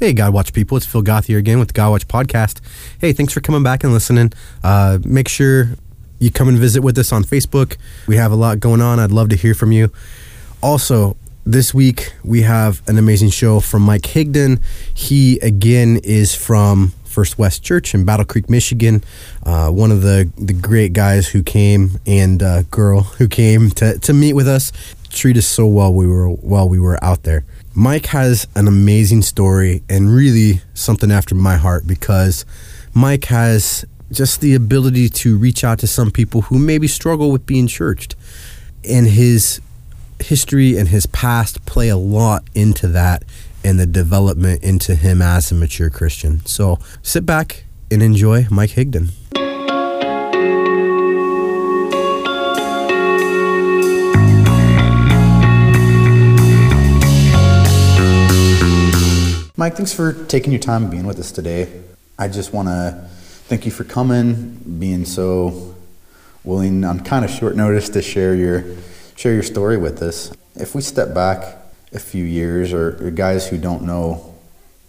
Hey, God Watch people, it's Phil Goth here again with the God Watch podcast. Hey, thanks for coming back and listening. Uh, make sure you come and visit with us on Facebook. We have a lot going on. I'd love to hear from you. Also, this week we have an amazing show from Mike Higdon. He again is from First West Church in Battle Creek, Michigan. Uh, one of the, the great guys who came and uh, girl who came to, to meet with us. Treat us so well we were while we were out there. Mike has an amazing story and really something after my heart because Mike has just the ability to reach out to some people who maybe struggle with being churched. And his history and his past play a lot into that and the development into him as a mature Christian. So sit back and enjoy Mike Higdon. Mike, thanks for taking your time and being with us today. I just want to thank you for coming, being so willing on kind of short notice to share your share your story with us. If we step back a few years, or, or guys who don't know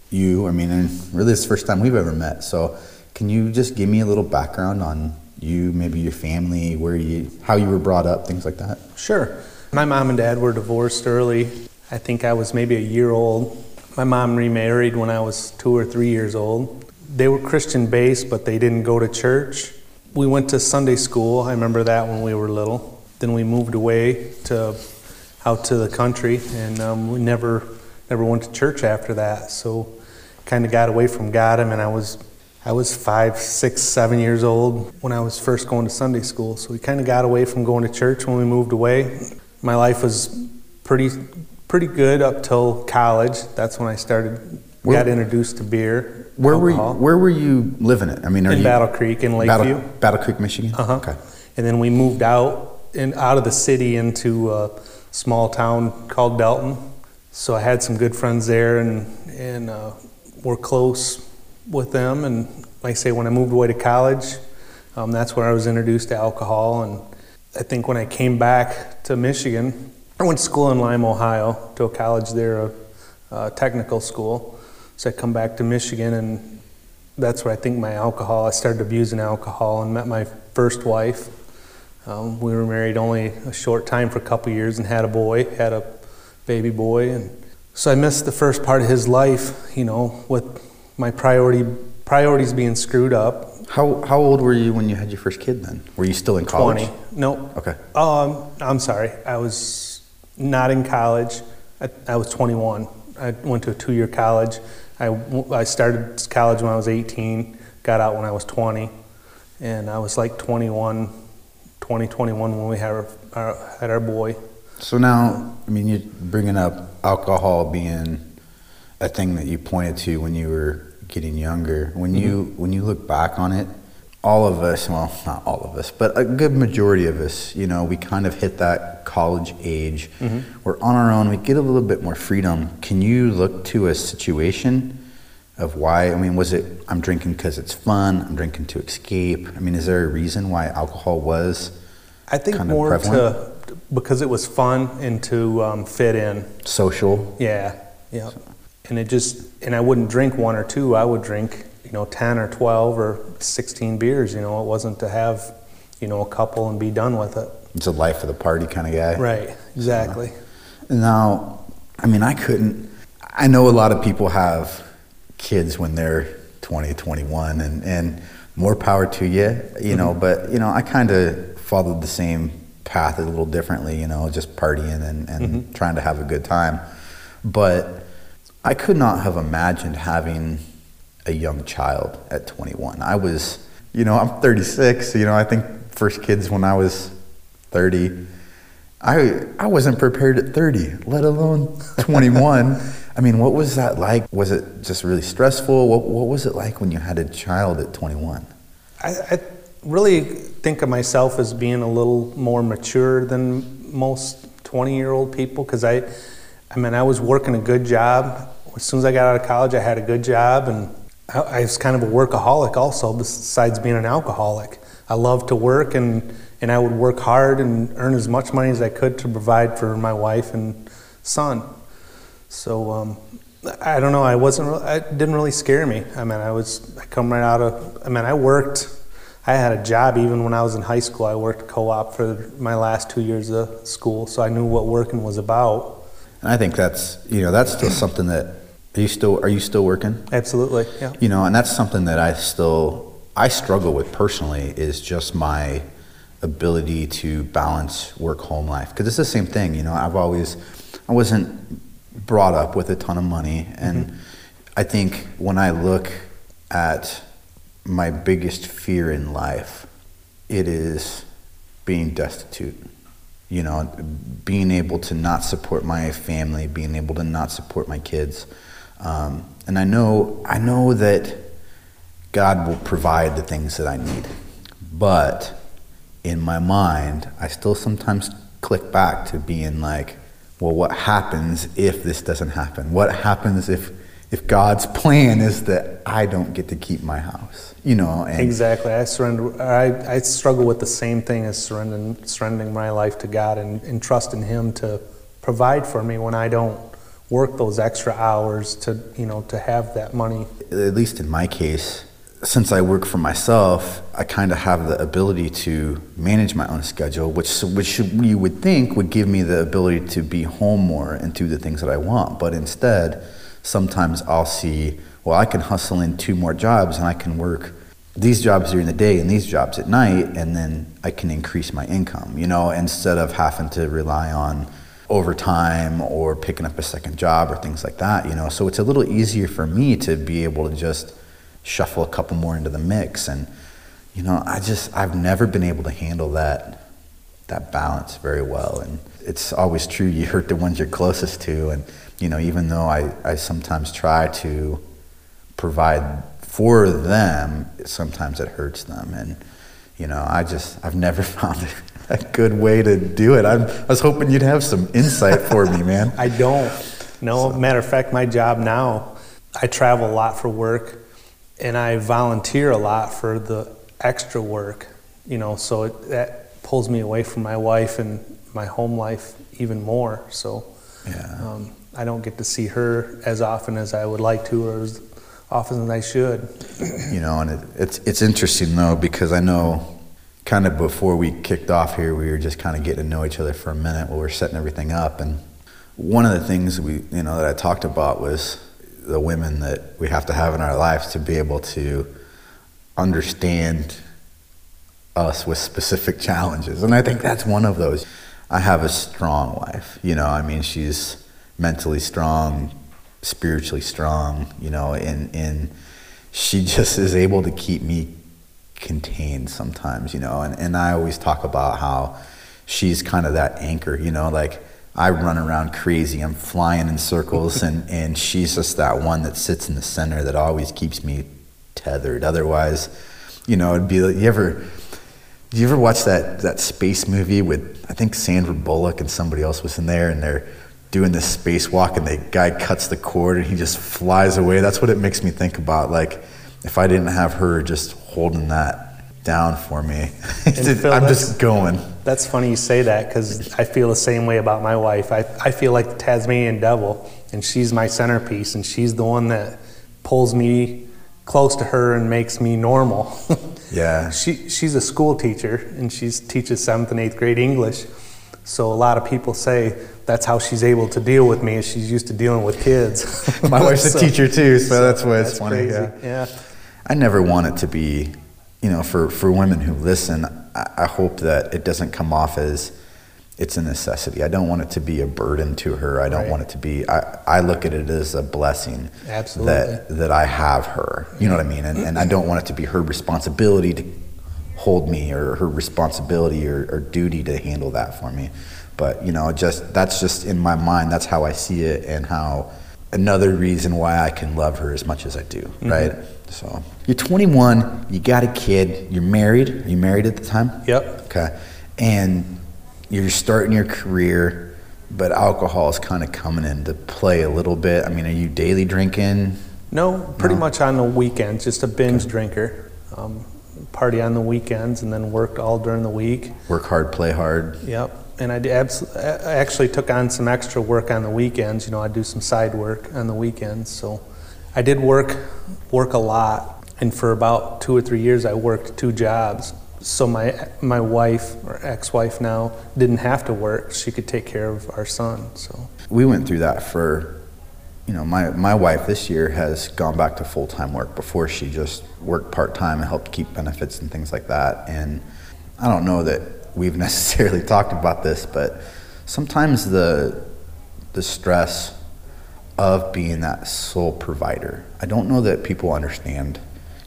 you, I mean, and really it's the first time we've ever met. So, can you just give me a little background on you, maybe your family, where you, how you were brought up, things like that? Sure. My mom and dad were divorced early. I think I was maybe a year old my mom remarried when I was two or three years old. They were Christian based, but they didn't go to church. We went to Sunday school. I remember that when we were little. Then we moved away to out to the country, and um, we never never went to church after that. So, kind of got away from God. I mean, I was I was five, six, seven years old when I was first going to Sunday school. So we kind of got away from going to church when we moved away. My life was pretty pretty good up till college. That's when I started where, got introduced to beer. Where alcohol. were you, where were you living it? I mean, in you, Battle Creek in Lakeview, Battle, Battle Creek, Michigan. Uh huh. Okay. And then we moved out and out of the city into a small town called Belton. So I had some good friends there, and and uh, we're close with them. And like I say, when I moved away to college, um, that's where I was introduced to alcohol. And I think when I came back to Michigan, I went to school in Lima, Ohio, to a college there, a, a technical school. So I come back to Michigan, and that's where I think my alcohol, I started abusing alcohol and met my first wife. Um, we were married only a short time for a couple years and had a boy, had a baby boy. And so I missed the first part of his life, you know, with my priority priorities being screwed up. How, how old were you when you had your first kid then? Were you still in college? 20. No. Okay. Um, I'm sorry. I was not in college. I, I was 21. I went to a two year college. I, I started college when I was 18, got out when I was 20, and I was like 21, 20, 21 when we had our, our, had our boy. So now, I mean, you're bringing up alcohol being a thing that you pointed to when you were getting younger. When mm-hmm. you when you look back on it, all of us, well, not all of us, but a good majority of us, you know, we kind of hit that college age. Mm-hmm. We're on our own, we get a little bit more freedom. Can you look to a situation of why? I mean, was it, I'm drinking because it's fun, I'm drinking to escape? I mean, is there a reason why alcohol was? I think more prevalent? to, because it was fun and to um, fit in. Social? Yeah, yeah. So. And it just, and I wouldn't drink one or two, I would drink you know 10 or 12 or 16 beers you know it wasn't to have you know a couple and be done with it. It's a life of the party kind of guy. Right exactly. So, now i mean i couldn't i know a lot of people have kids when they're 20 21 and and more power to you you know mm-hmm. but you know i kind of followed the same path a little differently you know just partying and, and mm-hmm. trying to have a good time. But i could not have imagined having a young child at 21. I was, you know, I'm 36. You know, I think first kids when I was 30. I I wasn't prepared at 30, let alone 21. I mean, what was that like? Was it just really stressful? What what was it like when you had a child at 21? I, I really think of myself as being a little more mature than most 20 year old people because I, I mean, I was working a good job. As soon as I got out of college, I had a good job and I was kind of a workaholic also, besides being an alcoholic. I loved to work and, and I would work hard and earn as much money as I could to provide for my wife and son. So um, I don't know. I wasn't. It didn't really scare me. I mean, I was. I come right out of. I mean, I worked. I had a job even when I was in high school. I worked co-op for my last two years of school, so I knew what working was about. And I think that's you know that's still something that are you still are you still working? Absolutely. Yeah. You know, and that's something that I still I struggle with personally is just my ability to balance work home life because it's the same thing. You know, I've always I wasn't brought up with a ton of money, mm-hmm. and I think when I look at my biggest fear in life, it is being destitute. You know, being able to not support my family, being able to not support my kids, um, and I know I know that God will provide the things that I need, but in my mind, I still sometimes click back to being like, well, what happens if this doesn't happen? What happens if if God's plan is that I don't get to keep my house? You know, Exactly. I surrender. I, I struggle with the same thing as surrendering, surrendering my life to God and, and trusting Him to provide for me when I don't work those extra hours to you know to have that money. at least in my case, since I work for myself, I kind of have the ability to manage my own schedule, which which you would think would give me the ability to be home more and do the things that I want. But instead, sometimes I'll see, well, I can hustle in two more jobs and I can work these jobs during the day and these jobs at night, and then I can increase my income, you know, instead of having to rely on overtime or picking up a second job or things like that, you know. So it's a little easier for me to be able to just shuffle a couple more into the mix. And you know, I just I've never been able to handle that that balance very well. And it's always true you hurt the ones you're closest to. And you know, even though I, I sometimes try to provide for them, sometimes it hurts them. And you know, I just I've never found a good way to do it. I'm, I was hoping you'd have some insight for me, man. I don't. No, matter of fact, my job now, I travel a lot for work, and I volunteer a lot for the extra work. You know, so it, that pulls me away from my wife and my home life even more. So Yeah. um, I don't get to see her as often as I would like to, or as often as I should. you know, and it, it's it's interesting though because I know kind of before we kicked off here, we were just kind of getting to know each other for a minute while we are setting everything up, and one of the things we you know that I talked about was the women that we have to have in our lives to be able to understand us with specific challenges, and I think that's one of those. I have a strong wife, you know. I mean, she's mentally strong, spiritually strong, you know, and and she just is able to keep me contained sometimes, you know. And and I always talk about how she's kind of that anchor, you know, like I run around crazy, I'm flying in circles and and she's just that one that sits in the center that always keeps me tethered. Otherwise, you know, it'd be like you ever do you ever watch that, that space movie with I think Sandra Bullock and somebody else was in there and they're doing this spacewalk and the guy cuts the cord and he just flies away. That's what it makes me think about. Like if I didn't have her just holding that down for me, Phil, I'm just going. That's funny you say that because I feel the same way about my wife. I, I feel like the Tasmanian devil, and she's my centerpiece, and she's the one that pulls me close to her and makes me normal. Yeah. she, she's a school teacher, and she teaches seventh and eighth grade English. So a lot of people say that's how she's able to deal with me, is she's used to dealing with kids. My wife's a teacher too, so that's why it's funny. Yeah. yeah. I never want it to be, you know, for, for women who listen, I, I hope that it doesn't come off as it's a necessity. I don't want it to be a burden to her. I don't Right. want it to be, I, I look at it as a blessing Absolutely. that, that I have her. You know what I mean? And, and I don't want it to be her responsibility to hold me or her responsibility or, or duty to handle that for me. But, you know, just that's just in my mind, that's how I see it and how another reason why I can love her as much as I do, mm-hmm. right? So you're 21, you got a kid, you're married. Are you married at the time? Yep. Okay. And you're starting your career, but alcohol is kind of coming into play a little bit. I mean, are you daily drinking? No, pretty No? much on the weekends, just a binge drinker. Um, party on the weekends and then worked all during the week. Work hard, play hard. Yep. and I abs- I actually took on some extra work on the weekends. You know, I do some side work on the weekends. So I did work work a lot, and for about two or three years, I worked two jobs. So my my wife or ex-wife now didn't have to work; she could take care of our son. So we went through that for you know my, my wife this year has gone back to full-time work before she just worked part-time and helped keep benefits and things like that and i don't know that we've necessarily talked about this but sometimes the the stress of being that sole provider i don't know that people understand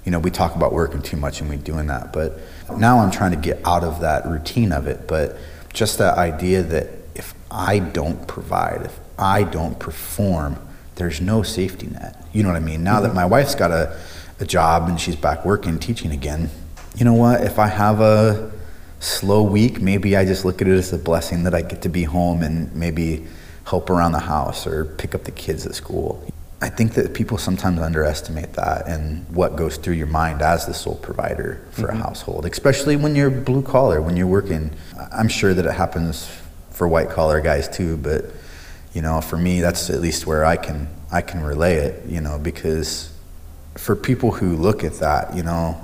you know we talk about working too much and we doing that but now i'm trying to get out of that routine of it but just that idea that if i don't provide if i don't perform there's no safety net. You know what I mean? Now mm-hmm. that my wife's got a, a job and she's back working, teaching again, you know what? If I have a slow week, maybe I just look at it as a blessing that I get to be home and maybe help around the house or pick up the kids at school. I think that people sometimes underestimate that and what goes through your mind as the sole provider for mm-hmm. a household, especially when you're blue collar, when you're working. I'm sure that it happens for white collar guys too, but you know, for me, that's at least where I can I can relay it. You know, because for people who look at that, you know,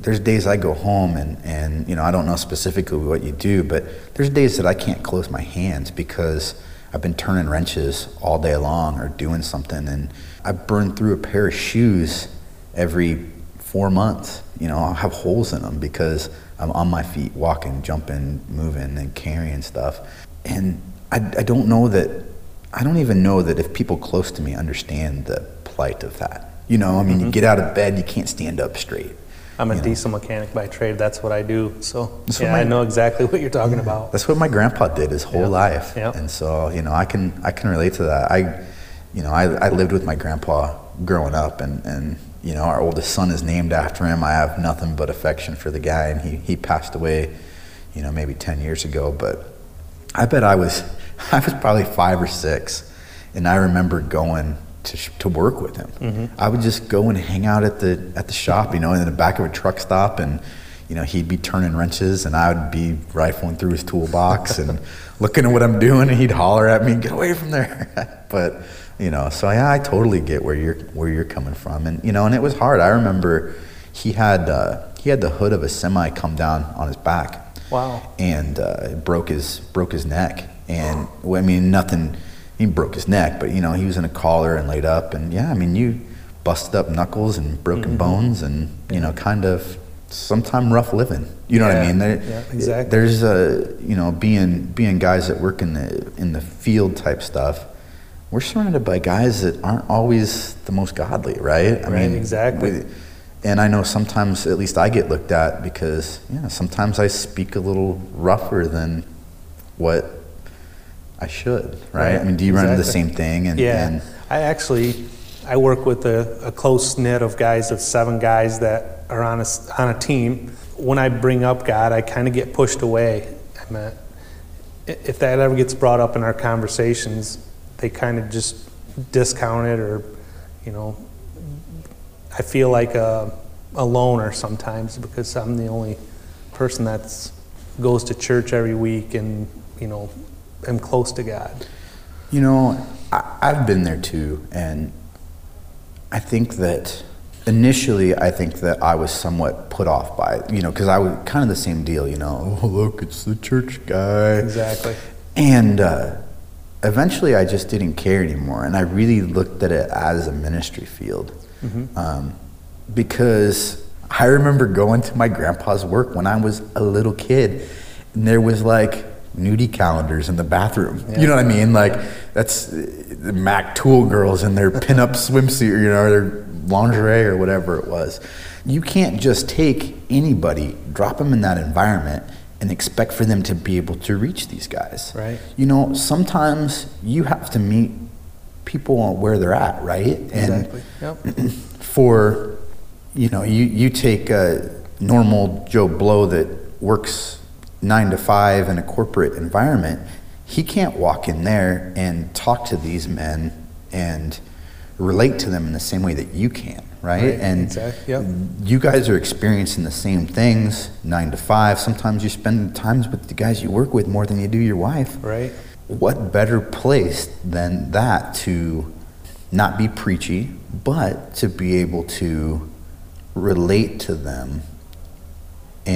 there's days I go home and and you know I don't know specifically what you do, but there's days that I can't close my hands because I've been turning wrenches all day long or doing something, and I burn through a pair of shoes every four months. You know, I'll have holes in them because I'm on my feet, walking, jumping, moving, and carrying stuff. And I, I don't know that I don't even know that if people close to me understand the plight of that. You know, I mean, mm-hmm. you get out of bed, you can't stand up straight. I'm a know? diesel mechanic by trade. That's what I do. So yeah, my, I know exactly what you're talking about. That's what my grandpa did his whole life. Yep. And so, you know, I can I can relate to that. I, you know, I, I lived with my grandpa growing up, and and you know, our oldest son is named after him. I have nothing but affection for the guy, and he he passed away, you know, maybe ten years ago. But I bet I was I was probably five or six, and I remember going to, to work with him. Mm-hmm. I would just go and hang out at the at the shop, you know, in the back of a truck stop, and you know he'd be turning wrenches, and I would be rifling through his toolbox and looking at what I'm doing, and he'd holler at me, "Get away from there!" but you know, so yeah, I totally get where you're where you're coming from, and you know, and it was hard. I remember he had uh, he had the hood of a semi come down on his back. Wow. And uh, broke his broke his neck and I mean, nothing. He broke his neck, but you know, he was in a collar and laid up, and yeah, I mean, you busted up knuckles and broken mm-hmm. bones, and you know, kind of sometime rough living. You know yeah, what I mean? There, yeah, exactly. There's a you know, being being guys that work in the in the field type stuff. We're surrounded by guys that aren't always the most godly, right? I right, mean, exactly. We, and I know sometimes, at least I get looked at because, yeah, sometimes I speak a little rougher than what I should, right? right. I mean, do you exactly. run into the same thing? And, yeah, and I actually I work with a, a close knit of guys of seven guys that are on a on a team. When I bring up God, I kind of get pushed away. I mean, if that ever gets brought up in our conversations, they kind of just discount it, or you know, I feel like a, a loner sometimes because I'm the only person that's goes to church every week and you know am close to God? You know, I, I've been there too, and I think that initially I think that I was somewhat put off by it, you know, because I was kind of the same deal, you know, oh, look, it's the church guy. Exactly. And uh, eventually I just didn't care anymore. And I really looked at it as a ministry field. Mm-hmm. Um, because I remember going to my grandpa's work when I was a little kid, and there was like nudie calendars in the bathroom. Yeah. You know what I mean? Like that's the Mac Tool girls in their pinup swimsuit, or you know, their lingerie or whatever it was. You can't just take anybody, drop them in that environment, and expect for them to be able to reach these guys. Right. You know, sometimes you have to meet people where they're at, right? Exactly. And yep. for you know, you you take a normal Joe Blow that works nine to five in a corporate environment, he can't walk in there and talk to these men and relate to them in the same way that you can, right? Right, And exactly, yep. you guys are experiencing the same things, nine to five. Sometimes you spend times with the guys you work with more than you do your wife. Right. What better place than that to not be preachy, but to be able to relate to them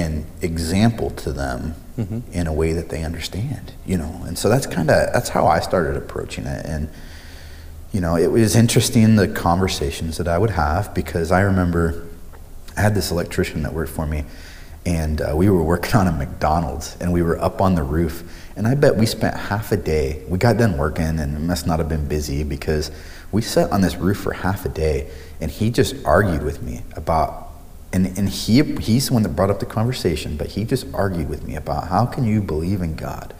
and example to them Mm-hmm. in a way that they understand, you know. And so that's kind of that's how I started approaching it and you know, it was interesting the conversations that I would have because I remember I had this electrician that worked for me, and uh, we were working on a McDonald's, and we were up on the roof, and I bet we spent half a day. We got done working, and it must not have been busy because we sat on this roof for half a day, and he just argued with me about. And, and he, he's the one that brought up the conversation, but he just argued with me about how can you believe in God?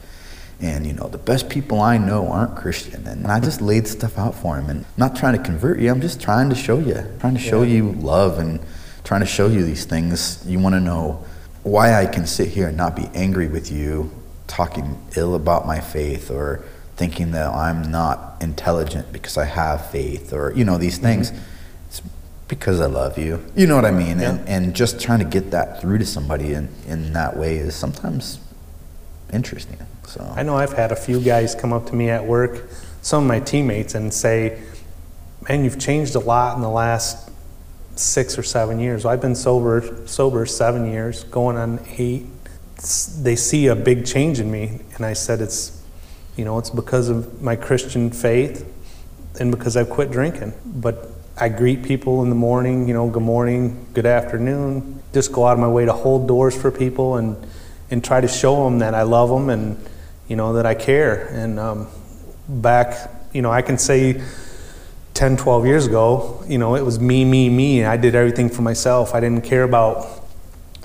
and you know the best people i know aren't christian. And i just laid stuff out for him. And I'm not trying to convert you i'm just trying to show you trying to show Yeah. you love and trying to show you these things. You want to know why i can sit here and not be angry with you talking ill about my faith or thinking that i'm not intelligent because i have faith or you know these mm-hmm. things. It's because i love you you know what i mean and, Yeah. and just trying to get that through to somebody in, in that way is sometimes interesting so I know I've had a few guys come up to me at work, some of my teammates, and say, "Man, you've changed a lot in the last six or seven years. I've been sober sober seven years, going on eight. It's- They see a big change in me, and I said it's, you know, it's because of my Christian faith, and because I've quit drinking. But I greet people in the morning, you know, good morning, good afternoon. Just go out of my way to hold doors for people and and try to show them that I love them and you know that I care. And um, back, you know, I can say 10, 12 years ago, you know, it was me, me, me. I did everything for myself. I didn't care about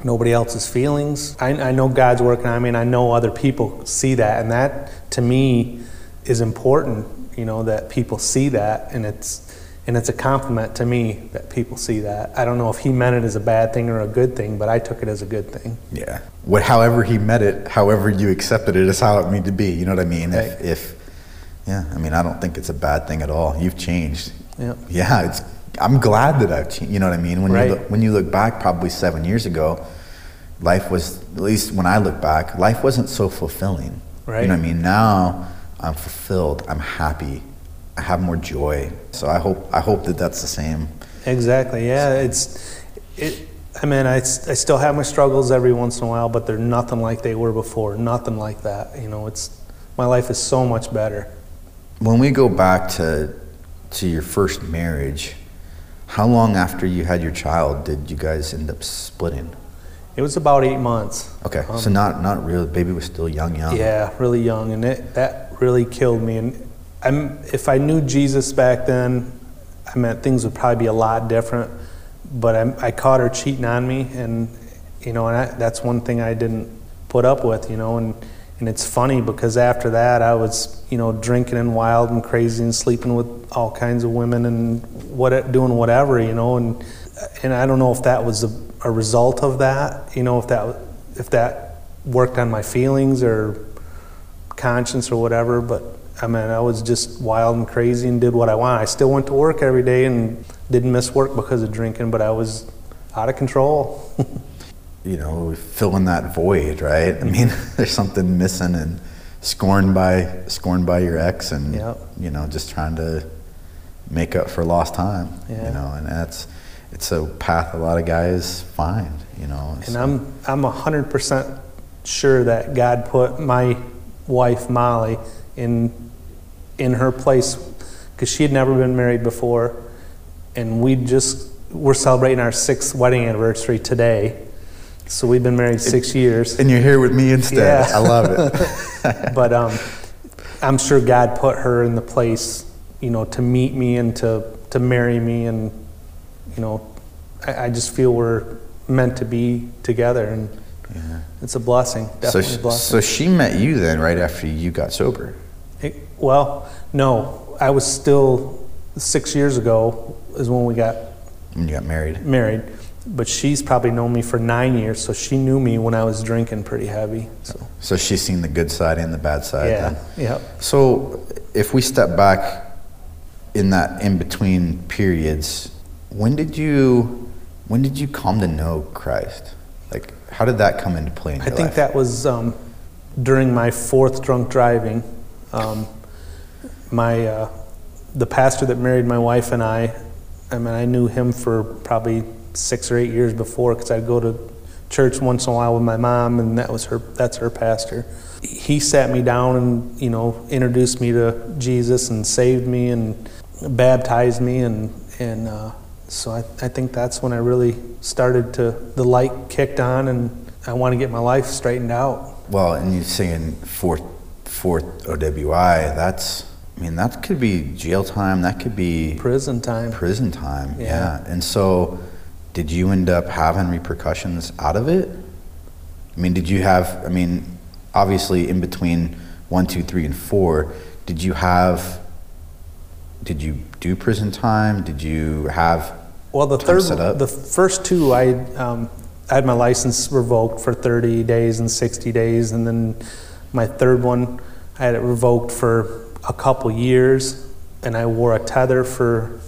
nobody else's feelings. I, I know God's working on me, and I know other people see that, and that to me is important. You know that people see that, and it's and it's a compliment to me that people see that. I don't know if he meant it as a bad thing or a good thing, but I took it as a good thing. Yeah. What, however he met it, however you accepted it, is how it needed to be. You know what I mean? If, Right. if, yeah, I mean, I don't think it's a bad thing at all. You've changed. Yeah. Yeah, it's. I'm glad that I've changed. You know what I mean? When Right. you look, when you look back, probably seven years ago, life was at least when I look back, life wasn't so fulfilling. Right. You know what I mean? Now I'm fulfilled. I'm happy. Have more joy. So I hope I hope that that's the same. Exactly. Yeah. It's it. I mean, I, I still have my struggles every once in a while, but they're nothing like they were before. Nothing like that. You know, it's my life is so much better. When we go back to to your first marriage, how long after you had your child did you guys end up splitting? It was about eight months. Okay, so Um, not not real. Baby was still young, young. Yeah, really young, and it, that really killed me. And I'm, if I knew Jesus back then, I meant things would probably be a lot different. But I, I caught her cheating on me, and you know, and I, that's one thing I didn't put up with. You know, and and it's funny because after that, I was you know drinking and wild and crazy and sleeping with all kinds of women and what doing whatever. You know, and and I don't know if that was a, a result of that. You know, if that if that worked on my feelings or conscience or whatever, but I mean, I was just wild and crazy and did what I wanted. I still went to work every day and didn't miss work because of drinking, but I was out of control. You know, filling that void, right? I mean, there's something missing and scorned by scorned by your ex, and Yep. you know, just trying to make up for lost time. You know, and that's it's a path a lot of guys find. You know, and I'm I'm hundred percent sure that God put my wife Molly in in her place because she had never been married before, and we just we're celebrating our sixth wedding anniversary today. So we've been married six years. and you're here with me instead. Yeah. I love it. but um, I'm sure God put her in the place, you know, to meet me and to, to marry me, and you know, I, I just feel we're meant to be together, and yeah. it's a blessing, So, definitely a blessing. so she met you then right after you got sober. It- well, no, I was still six years ago is when we got when you got married. married, but she's probably known me for nine years, so she knew me when I was drinking pretty heavy. So So she's seen the good side and the bad side. yeah, Then. yeah. So if we step back in that in between periods, when did you when did you come to know Christ? Like, how did that come into play in I think life? that was um, during my fourth drunk driving. Um, my uh, the pastor that married my wife and I. I mean, I knew him for probably six or eight years before because I'd go to church once in a while with my mom, and that was her. That's her pastor. He sat me down and you know introduced me to Jesus and saved me and baptized me and and uh, so I, I think that's when I really started to the light kicked on and I want to get my life straightened out. Well, and you're saying fourth fourth OWI. That's I mean that could be jail time. That could be Prison time. prison time. Yeah. Yeah. And so, did you end up having repercussions out of it? I mean, did you have? I mean, obviously, in between one, two, three, and four, did you have? Did you do prison time? Did you have? Well, the third, set up? the first two, I, um, I had my license revoked for 30 days and 60 days, and then my third one, I had it revoked for a couple years, and I wore a tether for,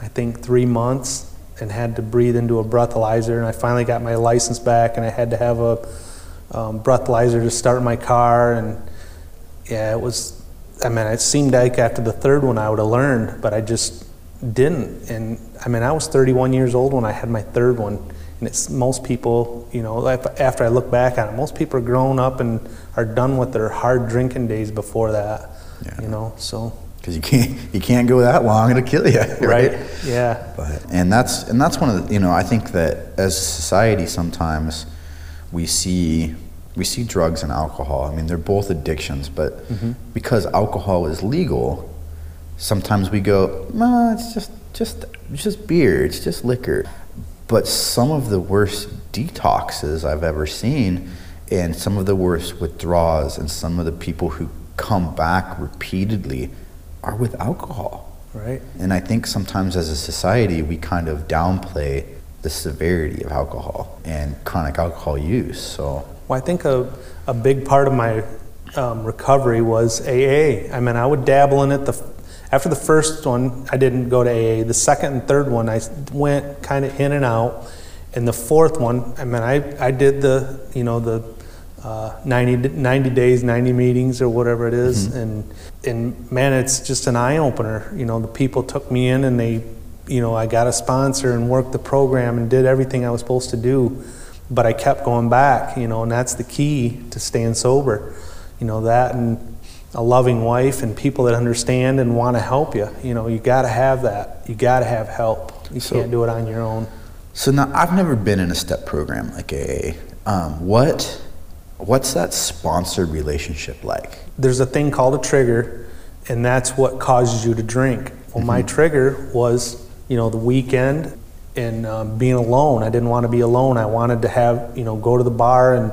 I think, three months, and had to breathe into a breathalyzer. And I finally got my license back, and I had to have a um, breathalyzer to start my car, and yeah, it was. I mean, it seemed like after the third one I would have learned, but I just didn't. And I mean, I was 31 years old when I had my third one. And it's most people, you know, after I look back on it, most people are grown up and are done with their hard drinking days before that. Yeah. You know, so Because you can't you can't go that long; it'll kill you. right, yeah, But and that's and that's one of the you know I think that as a society sometimes we see we see drugs and alcohol. I mean they're both addictions, but mm-hmm. because alcohol is legal, sometimes we go, no, it's just just it's just beer, it's just liquor. But some of the worst detoxes I've ever seen, and some of the worst withdrawals, and some of the people who come back repeatedly are with alcohol. right. And I think sometimes as a society, we kind of downplay the severity of alcohol and chronic alcohol use. So, Well, I think a, a big part of my um, recovery was AA. I mean, I would dabble in it. The, after the first one, I didn't go to AA. The second and third one, I went kind of in and out. And the fourth one, I mean, I, I did the, you know, the uh, 90, 90 days, 90 meetings or whatever it is. And, and man, it's just an eye opener. You know, the people took me in and they, you know, I got a sponsor and worked the program and did everything I was supposed to do but I kept going back, you know, and that's the key to staying sober. You know, that and a loving wife and people that understand and want to help you. You know, you got to have that. You got to have help. You So- can't do it on your own. so now I've never been in a step program like AA. Um, what, what's that sponsored relationship like? There's a thing called a trigger, and that's what causes you to drink. Well, my trigger was, you know, the weekend and um, being alone. I didn't want to be alone. I wanted to have, you know, go to the bar and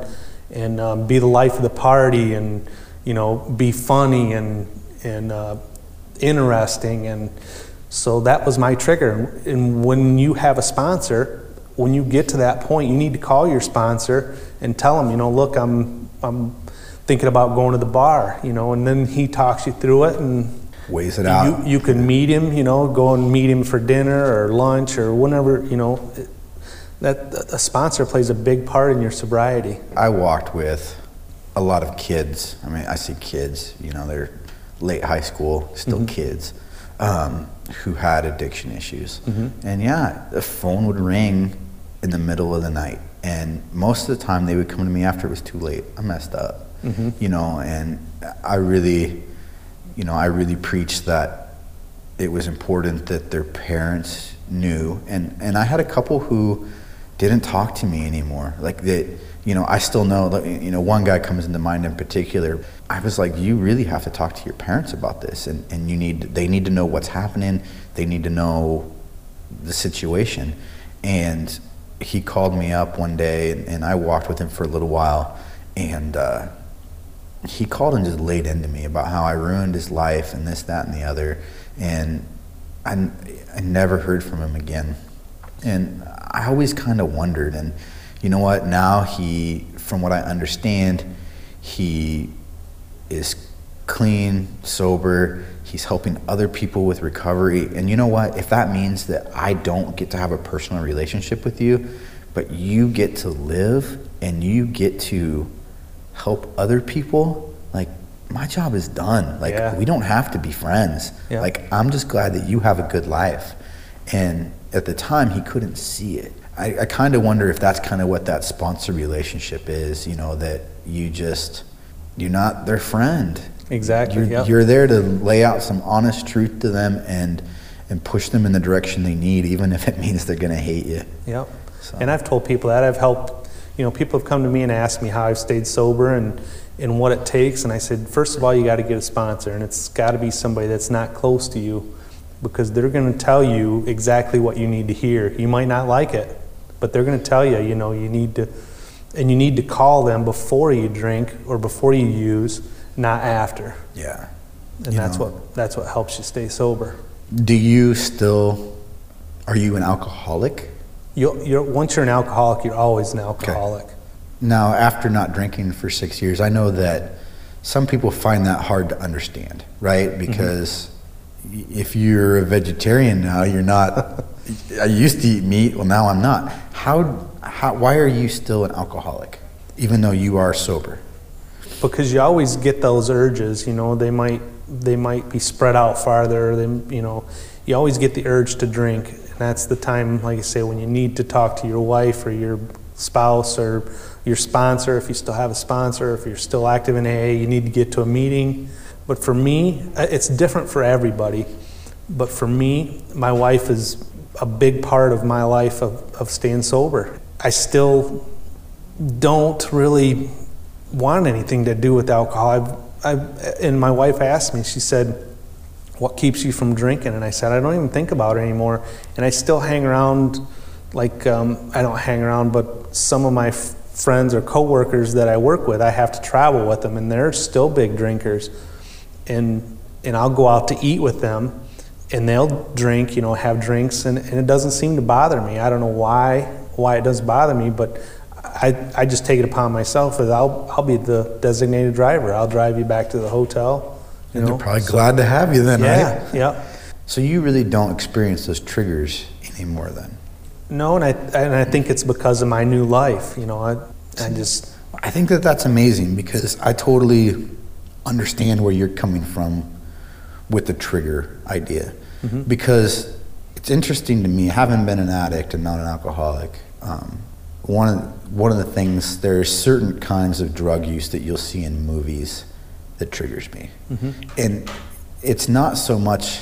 and um, be the life of the party and, you know, be funny and and uh, interesting. And so that was my trigger. And when you have a sponsor, when you get to that point, you need to call your sponsor and tell them, you know, look, I'm I'm thinking about going to the bar, you know, and then he talks you through it and Weighs it out. you, you can meet him, you know, go and meet him for dinner or lunch or whenever, you know. It- That that- a sponsor plays a big part in your sobriety. I walked with a lot of kids. I mean, I see kids, you know, they're late high school, still mm-hmm. kids, um, who had addiction issues. Mm-hmm. And yeah, the phone would ring in the middle of the night. And most of the time they would come to me after it was too late. I messed up, mm-hmm. you know, and I really, you know, I really preached that it was important that their parents knew and and I had a couple who didn't talk to me anymore like that you know I still know you know one guy comes into mind in particular I was like you really have to talk to your parents about this and and you need they need to know what's happening they need to know the situation and he called me up one day and, and I walked with him for a little while and uh, he called and just laid into me about how I ruined his life and this, that, and the other. And I, I never heard from him again. And I always kind of wondered. And you know what? Now he, from what I understand, he is clean, sober. He's helping other people with recovery. And you know what? If that means that I don't get to have a personal relationship with you, but you get to live and you get to help other people, like my job is done. Like Yeah. we don't have to be friends. Yeah. Like I'm just glad that you have a good life. And at the time, he couldn't see it. I, I kind of wonder if that's kind of what that sponsor relationship is. You know, that you just you're not their friend. Exactly, You're, yep. you're there to lay out some honest truth to them and and push them in the direction they need, even if it means they're going to hate you. Yep. So- And I've told people that. I've helped, you know, people have come to me and asked me how I've stayed sober and, and what it takes. And I said, first of all, you got to get a sponsor, and it's got to be somebody that's not close to you because they're going to tell you exactly what you need to hear. You might not like it, but they're going to tell you, you know, you need to, and you need to call them before you drink or before you use, not after. Yeah. And You that's know. what that's what helps you stay sober. Do you still? Are you an alcoholic? You, you're, once you're an alcoholic, you're always an alcoholic. Okay. Now, after not drinking for six years, I know that some people find that hard to understand, right? Mm-hmm. Because y if you're a vegetarian now, you're not. I used to eat meat. Well, now I'm not. How? How? Why are you still an alcoholic, even though you are sober? because you always get those urges you know they might they might be spread out farther they you know you always get the urge to drink and that's the time like i say when you need to talk to your wife or your spouse or your sponsor if you still have a sponsor if you're still active in aa you need to get to a meeting but for me uh, it's different for everybody but for me my wife is a big part of my life of, of staying sober i still don't really want anything to do with alcohol. I've, I've, and my wife asked me, she said, What keeps you from drinking? And I said, I don't even think about it anymore. And I still hang around, like, um, I don't hang around, but some of my f- friends or coworkers that I work with, I have to travel with them, and they're still big drinkers. And, and I'll go out to eat with them, and they'll drink, you know, have drinks, and, and it doesn't seem to bother me. I don't know why, why it does bother me, but I, I just take it upon myself that I'll, I'll be the designated driver. I'll drive you back to the hotel. You And know? they're probably glad to have you then, yeah, right? yeah. Yeah. So you really don't experience those triggers anymore then? No, and I, and I think it's because of my new life. You know, I, I just, I think that that's amazing because I totally understand where you're coming from with the trigger idea. Mm-hmm. Because it's interesting to me, having been an addict and not an alcoholic, um, one, of, one of the things, there's certain kinds of drug use that you'll see in movies that triggers me. Mm-hmm. And it's not so much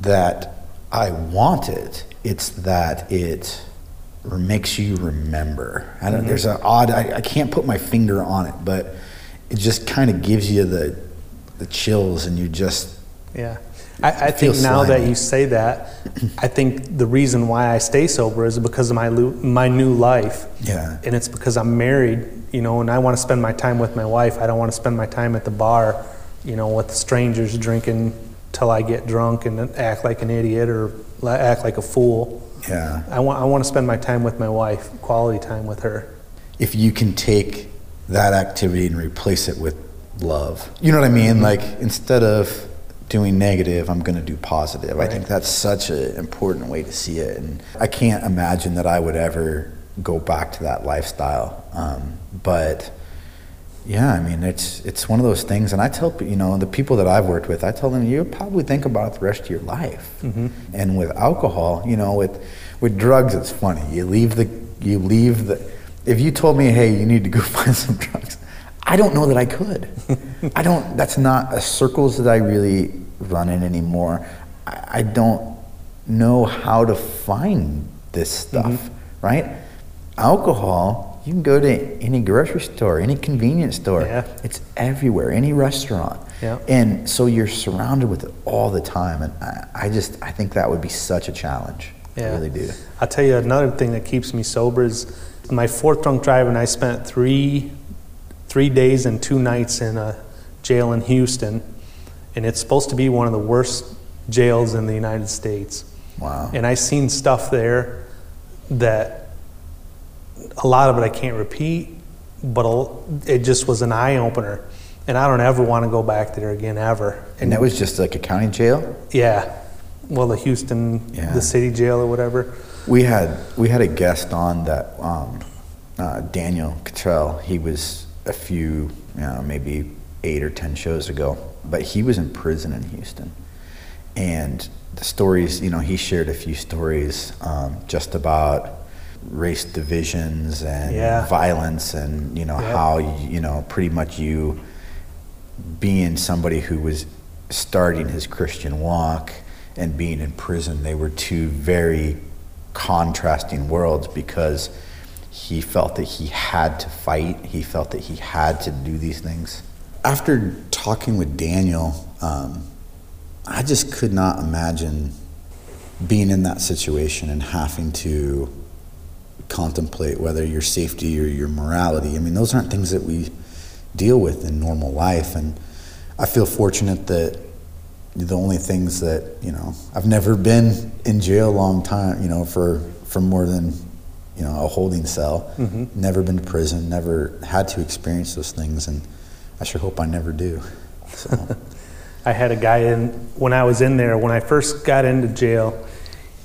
that I want it, it's that it makes you remember. I don't, mm-hmm. There's an odd, I, I can't put my finger on it, but it just kind of gives you the, the chills and you just, yeah. I, I think now that you say that, I think the reason why I stay sober is because of my, my new life. yeah. and it's because I'm married, you know, and I want to spend my time with my wife. I don't want to spend my time at the bar, you know, with strangers drinking till I get drunk and act like an idiot or act like a fool. Yeah. I want I want to spend my time with my wife, quality time with her. If you can take that activity and replace it with love, you know what I mean? Like instead of doing negative, I'm going to do positive. I think that's such an important way to see it. And I can't imagine that I would ever go back to that lifestyle. Um, but yeah, I mean, it's it's one of those things, and I tell you know the people that I've worked with, I tell them you'll probably think about it the rest of your life. And with alcohol, you know, with with drugs, it's funny. You leave the you leave the. If you told me, hey, you need to go find some drugs, I don't know that I could. I don't. That's not a circles that I really run in anymore. I, I don't know how to find this stuff, mm-hmm. right? Alcohol, you can go to any grocery store, any convenience store. Yeah. It's everywhere, any restaurant. Yeah. And so you're surrounded with it all the time. And I, I just, I think that would be such a challenge. Yeah. I really do. I'll tell you another thing that keeps me sober is my fourth drunk drive, and I spent three three days and two nights in a jail in Houston, and it's supposed to be one of the worst jails in the United States. Wow. And I seen stuff there that a lot of it I can't repeat, but it just was an eye opener. and I don't ever want to go back there again ever. And that was just like a county jail. Yeah, well, the Houston, Yeah. the city jail or whatever. We had we had a guest on that um, uh, Daniel Cottrell. He was a few, you know, maybe eight or ten shows ago, but he was in prison in Houston, and the stories. You know, he shared a few stories um, just about race divisions and Yeah. violence, and you know Yeah. how you know pretty much you being somebody who was starting his Christian walk and being in prison, they were two very contrasting worlds because he felt that he had to fight, he felt that he had to do these things. After talking with Daniel, um, I just could not imagine being in that situation and having to contemplate whether your safety or your morality. I mean, those aren't things that we deal with in normal life. And I feel fortunate that the only things that, you know, I've never been in jail a long time, you know, for, for more than, you know, a holding cell. Mm-hmm. Never been to prison, never had to experience those things. And I sure hope I never do. So, I had a guy in when I was in there. When I first got into jail,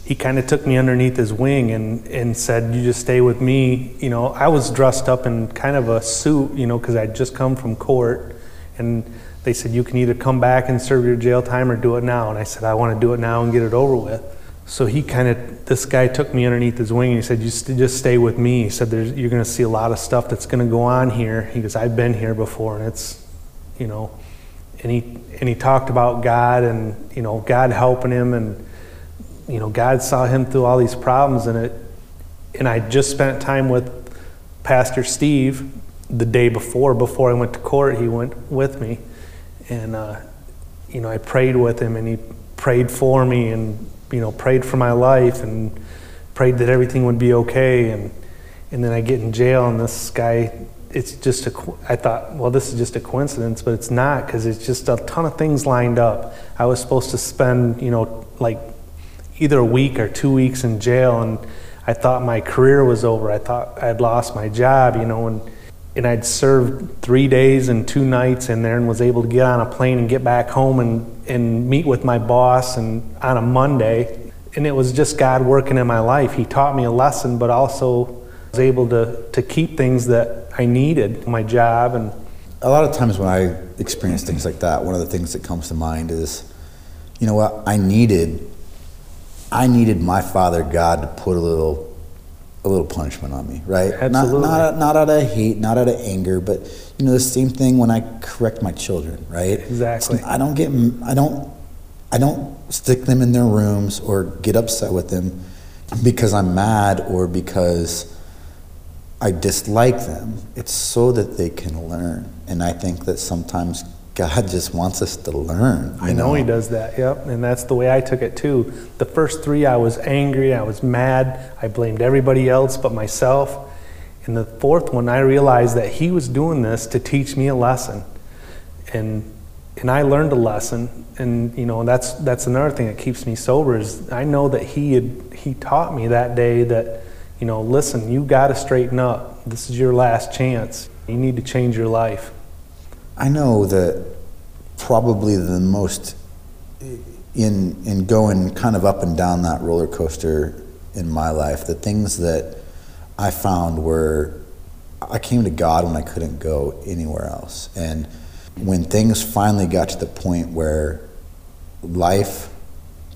he kind of took me underneath his wing and, and said, "You just stay with me." You know, I was dressed up in kind of a suit, you know, because I'd just come from court, and they said, "You can either come back and serve your jail time or do it now." And I said, "I want to do it now and get it over with." So he kind of, this guy took me underneath his wing and he said, "You st- just stay with me." He said, "You're going to see a lot of stuff that's going to go on here." He goes, "I've been here before, and it's, you know." and he and he talked about God and you know God helping him and you know God saw him through all these problems and it and I just spent time with Pastor Steve the day before before I went to court he went with me and uh, you know I prayed with him and he prayed for me and you know prayed for my life and prayed that everything would be okay. And and then I get in jail and this guy it's just a I thought well this is just a coincidence but it's not because it's just a ton of things lined up. I was supposed to spend you know like either a week or two weeks in jail and I thought my career was over. I thought I'd lost my job you know and and I'd served three days and two nights in there and was able to get on a plane and get back home and, and meet with my boss and on a Monday. And it was just God working in my life. He taught me a lesson, but also was able to, to keep things that I needed, my job and a lot of times when I experience things like that, one of the things that comes to mind is, you know what, I needed, I needed my Father God to put a little, a little punishment on me, right? Absolutely. Not, not, not out of hate, not out of anger, but you know the same thing when I correct my children, right? Exactly. I don't get, I don't, I don't stick them in their rooms or get upset with them because I'm mad or because I dislike them. It's so that they can learn. And I think that sometimes God just wants us to learn. I know he does that, yep. And that's the way I took it too. The first three, I was angry, I was mad, I blamed everybody else but myself. And the fourth one, I realized that he was doing this to teach me a lesson. And and I learned a lesson. And you know, that's that's another thing that keeps me sober is I know that he had he taught me that day that, you know, listen, you gotta straighten up. This is your last chance. You need to change your life. I know that probably the most in in going kind of up and down that roller coaster in my life, the things that I found were I came to God when I couldn't go anywhere else. And when things finally got to the point where life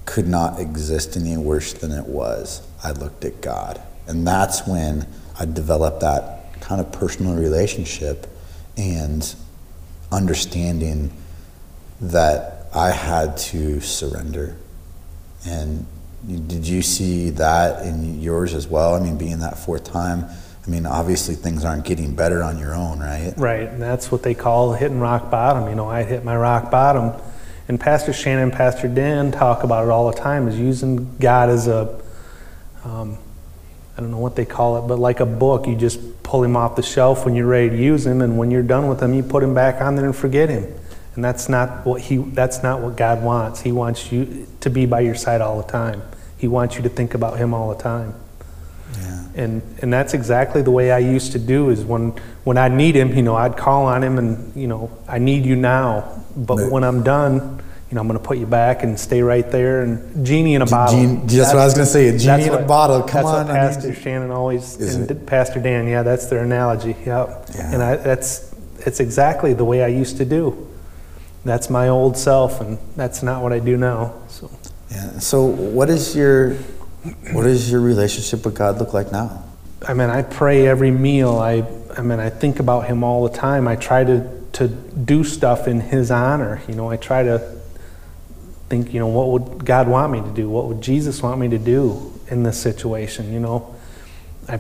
could not exist any worse than it was, I looked at God. And that's when I developed that kind of personal relationship and understanding that I had to surrender. And did you see that in yours as well? I mean, being that fourth time, I mean, obviously things aren't getting better on your own, right? Right, and that's what they call hitting rock bottom. You know, I hit my rock bottom, and Pastor Shannon Pastor Dan talk about it all the time. Is using God as a, um, I don't know what they call it, but like a book. You just pull him off the shelf when you're ready to use him, and when you're done with him, you put him back on there and forget him. And that's not what he. That's not what God wants. He wants you to be by your side all the time. He wants you to think about him all the time. Yeah. And and that's exactly the way I used to do. Is when when I need him, you know, I'd call on him, and you know, I need you now. But Right. when I'm done, you know, I'm going to put you back and stay right there. And genie in a bottle. genie- that's what I was gonna say, a genie that's in a bottle. Come that's on, what I need Pastor. Shannon always Is and it? Pastor Dan. Yeah, that's their analogy. Yep. Yeah. And I, that's it's exactly the way I used to do. That's my old self, and that's not what I do now. So. Yeah. So, what is your what does your relationship with God look like now? I mean, I pray every meal. I, I mean, I think about him all the time. I try to, to do stuff in his honor. You know, I try to think, you know, what would God want me to do? What would Jesus want me to do in this situation? You know, I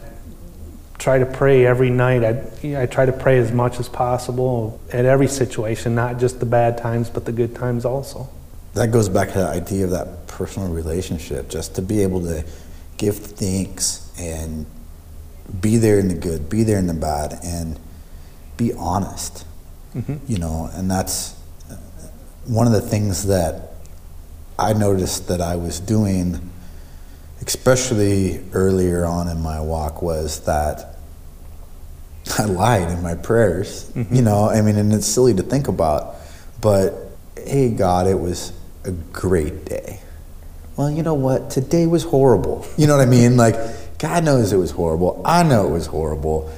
try to pray every night. I, I try to pray as much as possible at every situation, not just the bad times, but the good times also. That goes back to the idea of that personal relationship, just to be able to give thanks and be there in the good, be there in the bad, and be honest. Mm-hmm. You know, and that's one of the things that I noticed that I was doing, especially earlier on in my walk, was that I lied in my prayers. Mm-hmm. You know, I mean, and it's silly to think about, but hey, God, it was a great day. Well, you know what? Today was horrible. You know what I mean? Like, God knows it was horrible. I know it was horrible.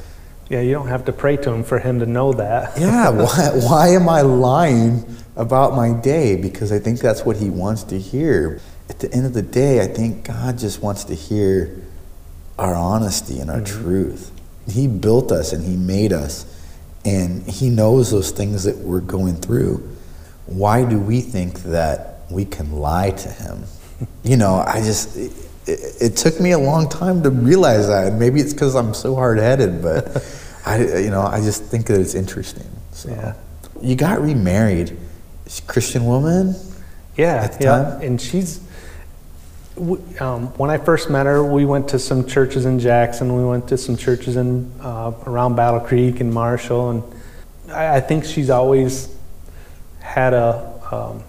Yeah, you don't have to pray to him for him to know that. Yeah, why, why am I lying about my day? Because I think that's what He wants to hear. At the end of the day, I think God just wants to hear our honesty and our mm-hmm. truth. He built us and He made us, and He knows those things that we're going through. Why do we think that we can lie to Him? You know, I just. It, it, it took me a long time to realize that. and Maybe it's because I'm so hard headed, but I, you know, I just think that it's interesting. So, Yeah. you got remarried, Christian woman. Yeah, at the yeah, time? and she's. Um, when I first met her, we went to some churches in Jackson. We went to some churches in uh, around Battle Creek and Marshall, and I, I think she's always had a um,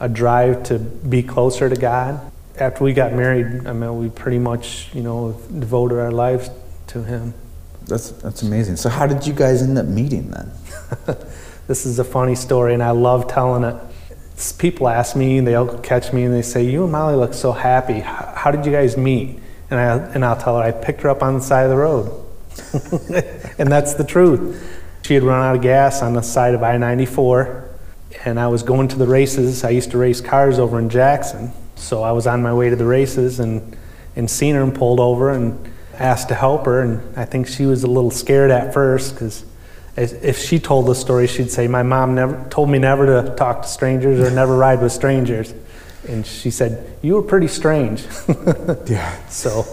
a drive to be closer to God. After we got married, I mean, we pretty much, you know, devoted our lives to Him. That's that's amazing. So, how did you guys end up meeting then? This is a funny story, and I love telling it. S- People ask me, they'll catch me, and they say, "You and Molly look so happy. H- How did you guys meet?" And I and I'll tell her I picked her up on the side of the road, and that's the truth. She had run out of gas on the side of I-94, and I was going to the races. I used to race cars over in Jackson, so I was on my way to the races, and and seen her and pulled over and asked to help her, and I think she was a little scared at first because if she told the story, she'd say, "My mom never told me never to talk to strangers or never ride with strangers," and she said, "You were pretty strange." Yeah. so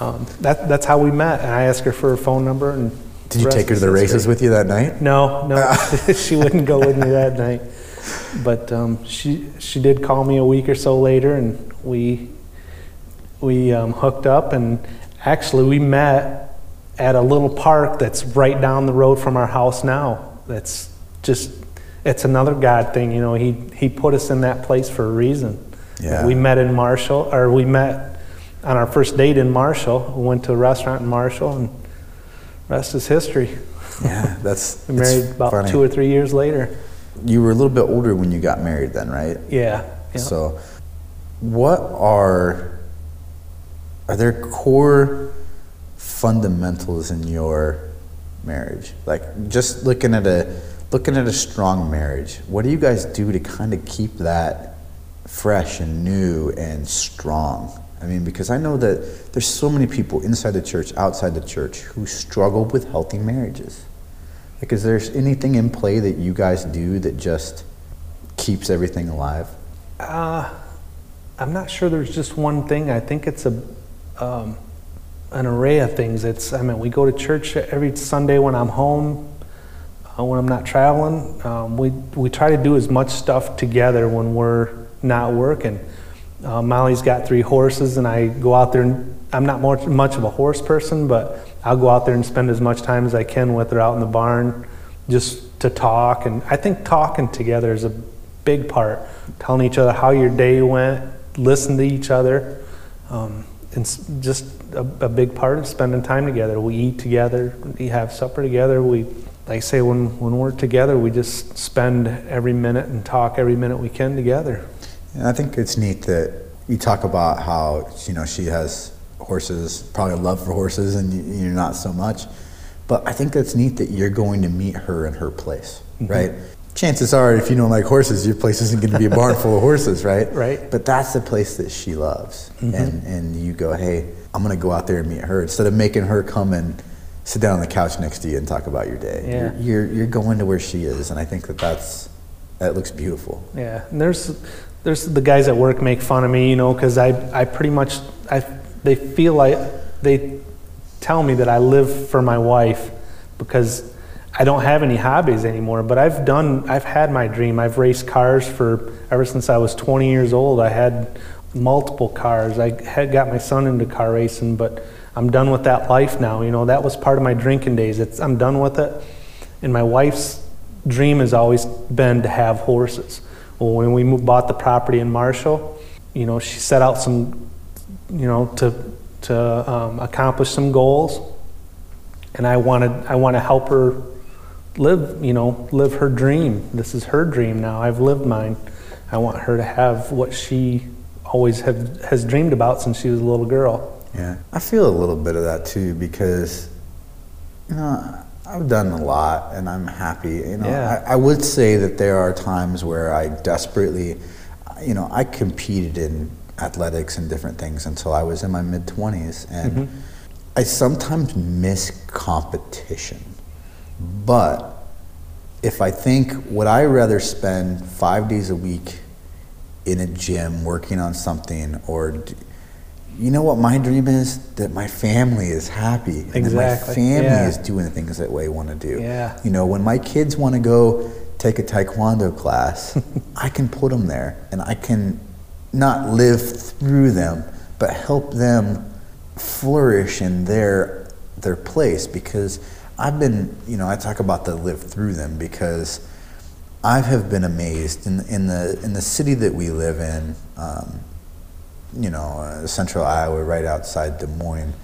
um, that that's how we met, and I asked her for her phone number. And Did you take her to the races with you that night? No, no, she wouldn't go with me that night. But um, she she did call me a week or so later, and we we um, hooked up, and actually we met at a little park that's right down the road from our house now. That's just it's another God thing, you know. He he put us in that place for a reason. Yeah. We met in Marshall, or we met on our first date in Marshall. We went to a restaurant in Marshall, and rest is history. Yeah, that's We married about funny. two or three years later. You were a little bit older when you got married, then, right? Yeah. yeah. So, what are are there core fundamentals in your marriage? Like just looking at a looking at a strong marriage, what do you guys do to kind of keep that fresh and new and strong? I mean, because I know that there's so many people inside the church, outside the church, who struggle with healthy marriages. Like, is there anything in play that you guys do that just keeps everything alive? Uh, I'm not sure there's just one thing. I think it's a um, an array of things. It's I mean we go to church every Sunday when I'm home, uh, when I'm not traveling. Um, we we try to do as much stuff together when we're not working. Uh, Molly's got three horses, and I go out there. and I'm not more, much of a horse person, but I'll go out there and spend as much time as I can with her out in the barn, just to talk. And I think talking together is a big part. Telling each other how your day went, listen to each other. Um, it's just a, a big part of spending time together. We eat together, we have supper together. We, like I say, when, when we're together, we just spend every minute and talk every minute we can together. And I think it's neat that you talk about how you know she has horses, probably a love for horses, and you- you're not so much. But I think it's neat that you're going to meet her in her place, Mm-hmm. right? Chances are, if you don't like horses, your place isn't going to be a barn full of horses, right? Right. But that's the place that she loves, Mm-hmm. and and you go, hey, I'm going to go out there and meet her instead of making her come and sit down on the couch next to you and talk about your day. Yeah. You're, you're you're going to where she is, and I think that that's that looks beautiful. Yeah, and there's there's the guys at work make fun of me, you know, because I I pretty much I they feel like they tell me that I live for my wife because I don't have any hobbies anymore. But I've done I've had my dream. I've raced cars for ever since I was 20 years old. I had multiple cars. I had got my son into car racing, but I'm done with that life now. You know, that was part of my drinking days. It's I'm done with it. And my wife's dream has always been to have horses. Well, when we moved, bought the property in Marshall, you know, she set out some, you know, to to um, accomplish some goals, and I wanted I want to help her live, you know, live her dream. This is her dream now. I've lived mine. I want her to have what she always have, has dreamed about since she was a little girl. Yeah, I feel a little bit of that too because, you know, I've done a lot and I'm happy. You know, Yeah. I, I would say that there are times where I desperately, you know, I competed in athletics and different things until I was in my mid 20s. And mm-hmm. I sometimes miss competition. But if I think, would I rather spend five days a week in a gym working on something or you know what my dream is that my family is happy and my family yeah. is doing the things that we want to do Yeah. you know when my kids want to go take a taekwondo class i can put them there and i can not live through them but help them flourish in their their place because i've been you know i talk about the live through them because I have been amazed in in the in the city that we live in, um, you know, uh, central Iowa, right outside Des Moines.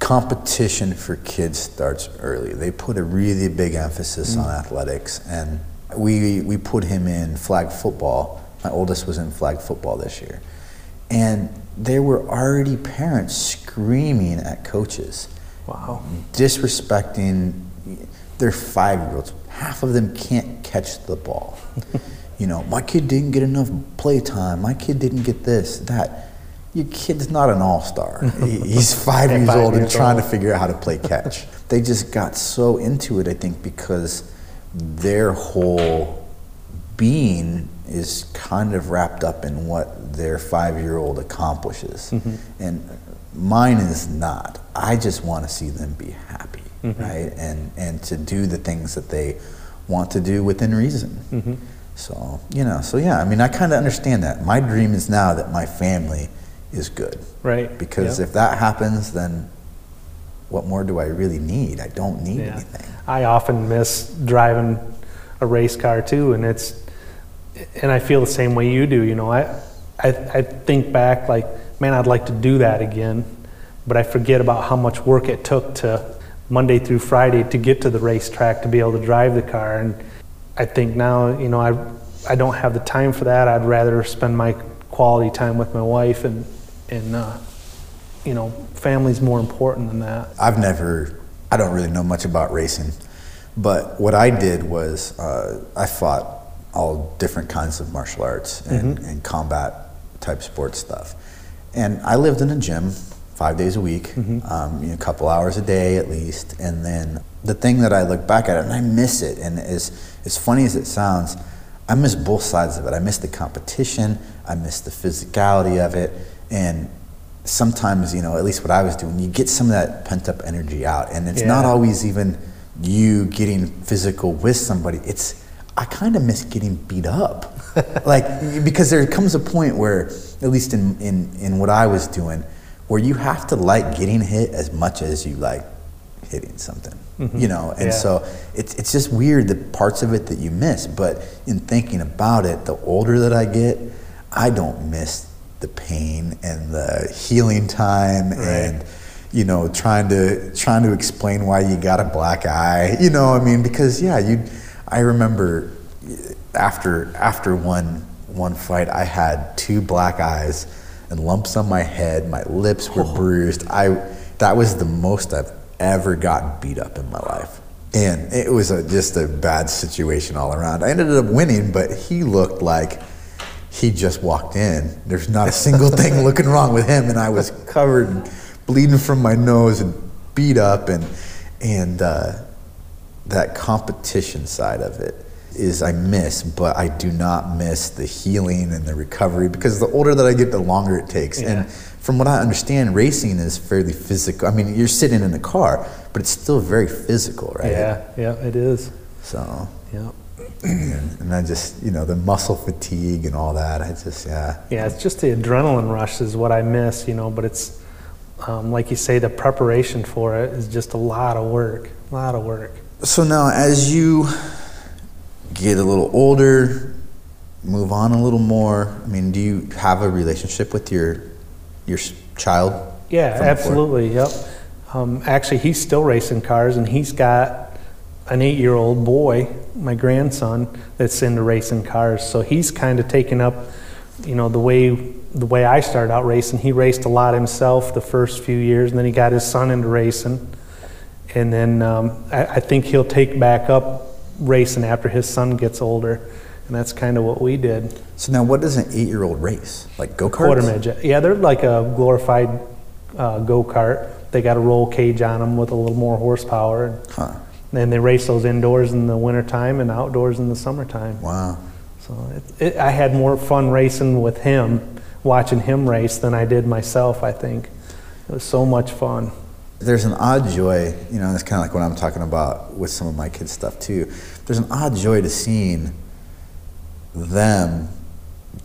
Competition for kids starts early. They put a really big emphasis on athletics, and we we put him in flag football. My oldest was in flag football this year, and there were already parents screaming at coaches Wow. disrespecting their five year olds. Half of them can't catch the ball. you know, my kid didn't get enough play time. My kid didn't get this, that. Your kid's not an all star. He's five years five old and trying old. to figure out how to play catch. they just got so into it, I think, because their whole being is kind of wrapped up in what their five year old accomplishes. Mm-hmm. And mine is not. I just want to see them be happy, Mm-hmm. right? And, and to do the things that they want to do within reason. Mm-hmm. So, you know, so yeah, I mean, I kind of understand that. My dream is now that my family is good. Right. Because Yep. if that happens, then what more do I really need? I don't need Yeah. anything. I often miss driving a race car too, and it's, and I feel the same way you do. You know, I, I, I think back like, man, I'd like to do that again, but I forget about how much work it took to Monday through Friday to get to the racetrack to be able to drive the car, and I think now, you know, I, I don't have the time for that. I'd rather spend my quality time with my wife, and, and, uh, you know, family's more important than that. I've never, I don't really know much about racing, but what I did was uh, I fought all different kinds of martial arts and, and combat type sports stuff. And I lived in a gym five days a week, um, you know, a couple hours a day at least. And then the thing that I look back at, it and I miss it, and as, as funny as it sounds, I miss both sides of it. I miss the competition, I miss the physicality of it, and sometimes, you know, at least what I was doing, you get some of that pent up energy out. And it's not always even you getting physical with somebody. It's, I kind of miss getting beat up. like, because there comes a point where, at least in, in, in what I was doing, where you have to like getting hit as much as you like hitting something, mm-hmm. you know? And Yeah. so it's, it's just weird the parts of it that you miss. But in thinking about it, the older that I get, I don't miss the pain and the healing time and you know trying to trying to explain why you got a black eye you know i mean because yeah you i remember eh, after after one one fight i had two black eyes and lumps on my head my lips were bruised. I that was the most i've ever gotten beat up in my life. And it was a, just a bad situation all around. I ended up winning but he looked like he just walked in. There's not a single thing looking wrong with him, and I was covered, and bleeding from my nose and beat up, and and uh, that competition side of it is I miss, but I do not miss the healing and the recovery because the older that I get, the longer it takes. Yeah. And from what I understand, racing is fairly physical. I mean, you're sitting in a car, but it's still very physical, right? Yeah, yeah, it is. So, Yeah. and, and I just, you know, the muscle fatigue and all that. I just, yeah. Yeah, it's just the adrenaline rush is what I miss, you know, but it's, um, like you say, the preparation for it is just a lot of work, a lot of work. So now, as you get a little older, move on a little more. I mean, do you have a relationship with your your child? Yeah, from before? absolutely. Yep. Um, actually, he's still racing cars, and he's got an eight-year-old boy, my grandson, that's into racing cars. So he's kind of taken up, you know, the way the way I started out racing. He raced a lot himself the first few years, and then he got his son into racing, and then um, I, I think he'll take back up racing after his son gets older, and that's kind of what we did. So now, what does an eight-year-old race? Like go karts? Quarter midget. Yeah, they're like a glorified uh, go kart. They got a roll cage on them with a little more horsepower. Huh. And they race those indoors in the wintertime and outdoors in the summertime. Wow. So it, it, I had more fun racing with him, watching him race, than I did myself, I think. It was so much fun. There's an odd joy, you know, it's kind of like what I'm talking about with some of my kids' stuff too. There's an odd joy to seeing them